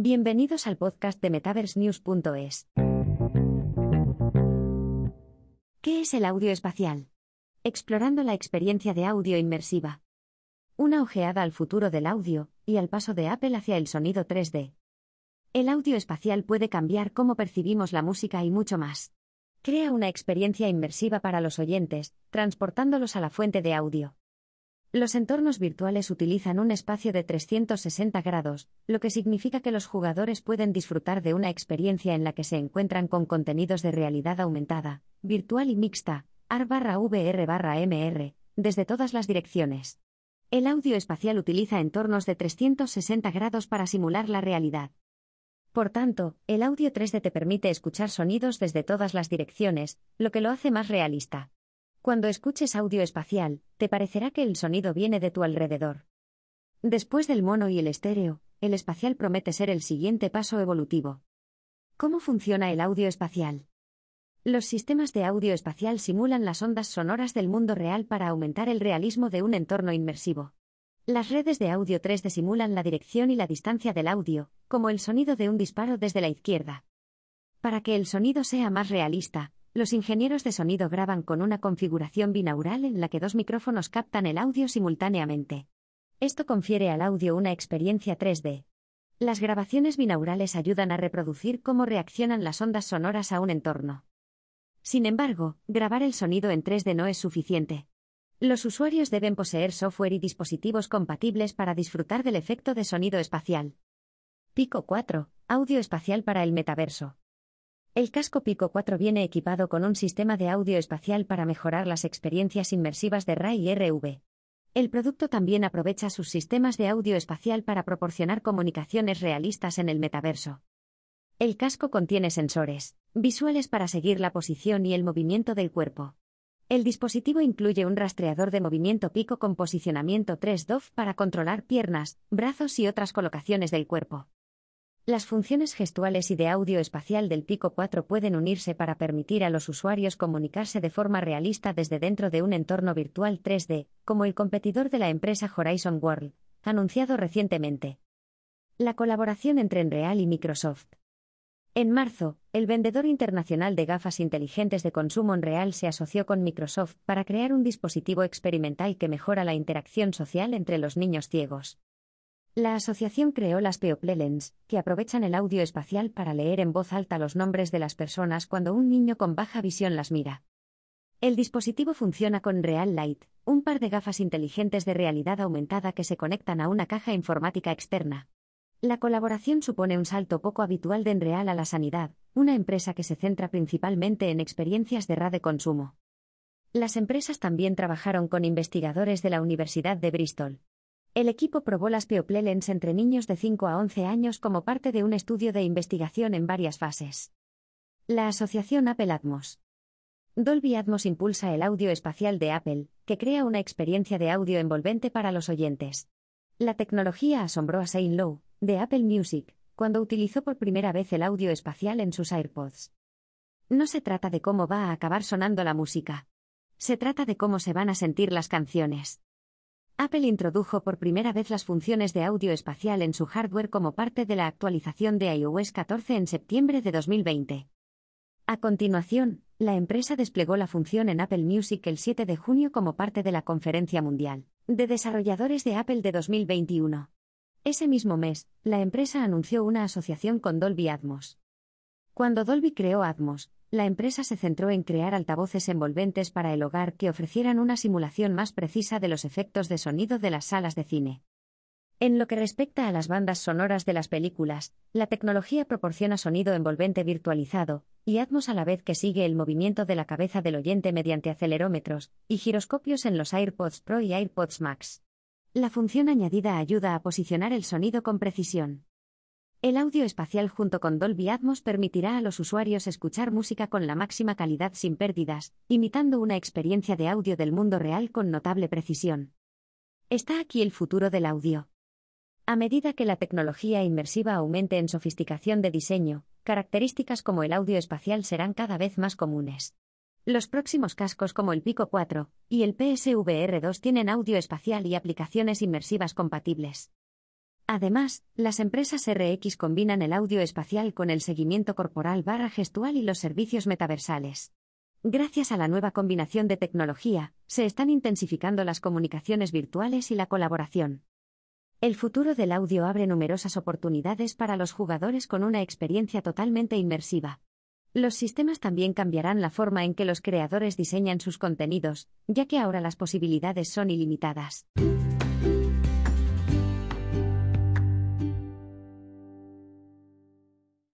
Bienvenidos al podcast de MetaverseNews.es. ¿Qué es el audio espacial? Explorando la experiencia de audio inmersiva. Una ojeada al futuro del audio y al paso de Apple hacia el sonido 3D. El audio espacial puede cambiar cómo percibimos la música y mucho más. Crea una experiencia inmersiva para los oyentes, transportándolos a la fuente de audio. Los entornos virtuales utilizan un espacio de 360 grados, lo que significa que los jugadores pueden disfrutar de una experiencia en la que se encuentran con contenidos de realidad aumentada, virtual y mixta, AR/VR/MR, desde todas las direcciones. El audio espacial utiliza entornos de 360 grados para simular la realidad. Por tanto, el audio 3D te permite escuchar sonidos desde todas las direcciones, lo que lo hace más realista. Cuando escuches audio espacial, te parecerá que el sonido viene de tu alrededor. Después del mono y el estéreo, el espacial promete ser el siguiente paso evolutivo. ¿Cómo funciona el audio espacial? Los sistemas de audio espacial simulan las ondas sonoras del mundo real para aumentar el realismo de un entorno inmersivo. Las redes de audio 3D simulan la dirección y la distancia del audio, como el sonido de un disparo desde la izquierda. Para que el sonido sea más realista, los ingenieros de sonido graban con una configuración binaural en la que dos micrófonos captan el audio simultáneamente. Esto confiere al audio una experiencia 3D. Las grabaciones binaurales ayudan a reproducir cómo reaccionan las ondas sonoras a un entorno. Sin embargo, grabar el sonido en 3D no es suficiente. Los usuarios deben poseer software y dispositivos compatibles para disfrutar del efecto de sonido espacial. Pico 4. Audio espacial para el metaverso. El casco Pico 4 viene equipado con un sistema de audio espacial para mejorar las experiencias inmersivas de RAI y RV. El producto también aprovecha sus sistemas de audio espacial para proporcionar comunicaciones realistas en el metaverso. El casco contiene sensores visuales para seguir la posición y el movimiento del cuerpo. El dispositivo incluye un rastreador de movimiento pico con posicionamiento 3DOF para controlar piernas, brazos y otras colocaciones del cuerpo. Las funciones gestuales y de audio espacial del Pico 4 pueden unirse para permitir a los usuarios comunicarse de forma realista desde dentro de un entorno virtual 3D, como el competidor de la empresa Horizon World, anunciado recientemente. La colaboración entre Enreal y Microsoft. En marzo, el vendedor internacional de gafas inteligentes de consumo Enreal se asoció con Microsoft para crear un dispositivo experimental que mejora la interacción social entre los niños ciegos. La asociación creó las Peoplelens, que aprovechan el audio espacial para leer en voz alta los nombres de las personas cuando un niño con baja visión las mira. El dispositivo funciona con Real Light, un par de gafas inteligentes de realidad aumentada que se conectan a una caja informática externa. La colaboración supone un salto poco habitual de Enreal a la sanidad, una empresa que se centra principalmente en experiencias de red de consumo. Las empresas también trabajaron con investigadores de la Universidad de Bristol. El equipo probó las Peoplelens entre niños de 5 a 11 años como parte de un estudio de investigación en varias fases. La asociación Apple Atmos. Dolby Atmos impulsa el audio espacial de Apple, que crea una experiencia de audio envolvente para los oyentes. La tecnología asombró a Shane Lowe, de Apple Music, cuando utilizó por primera vez el audio espacial en sus AirPods. No se trata de cómo va a acabar sonando la música. Se trata de cómo se van a sentir las canciones. Apple introdujo por primera vez las funciones de audio espacial en su hardware como parte de la actualización de iOS 14 en septiembre de 2020. A continuación, la empresa desplegó la función en Apple Music el 7 de junio como parte de la Conferencia Mundial de Desarrolladores de Apple de 2021. Ese mismo mes, la empresa anunció una asociación con Dolby Atmos. Cuando Dolby creó Atmos, la empresa se centró en crear altavoces envolventes para el hogar que ofrecieran una simulación más precisa de los efectos de sonido de las salas de cine. En lo que respecta a las bandas sonoras de las películas, la tecnología proporciona sonido envolvente virtualizado, y Atmos a la vez que sigue el movimiento de la cabeza del oyente mediante acelerómetros y giroscopios en los AirPods Pro y AirPods Max. La función añadida ayuda a posicionar el sonido con precisión. El audio espacial junto con Dolby Atmos permitirá a los usuarios escuchar música con la máxima calidad sin pérdidas, imitando una experiencia de audio del mundo real con notable precisión. Está aquí el futuro del audio. A medida que la tecnología inmersiva aumente en sofisticación de diseño, características como el audio espacial serán cada vez más comunes. Los próximos cascos como el Pico 4 y el PSVR 2 tienen audio espacial y aplicaciones inmersivas compatibles. Además, las empresas RX combinan el audio espacial con el seguimiento corporal barra gestual y los servicios metaversales. Gracias a la nueva combinación de tecnología, se están intensificando las comunicaciones virtuales y la colaboración. El futuro del audio abre numerosas oportunidades para los jugadores con una experiencia totalmente inmersiva. Los sistemas también cambiarán la forma en que los creadores diseñan sus contenidos, ya que ahora las posibilidades son ilimitadas.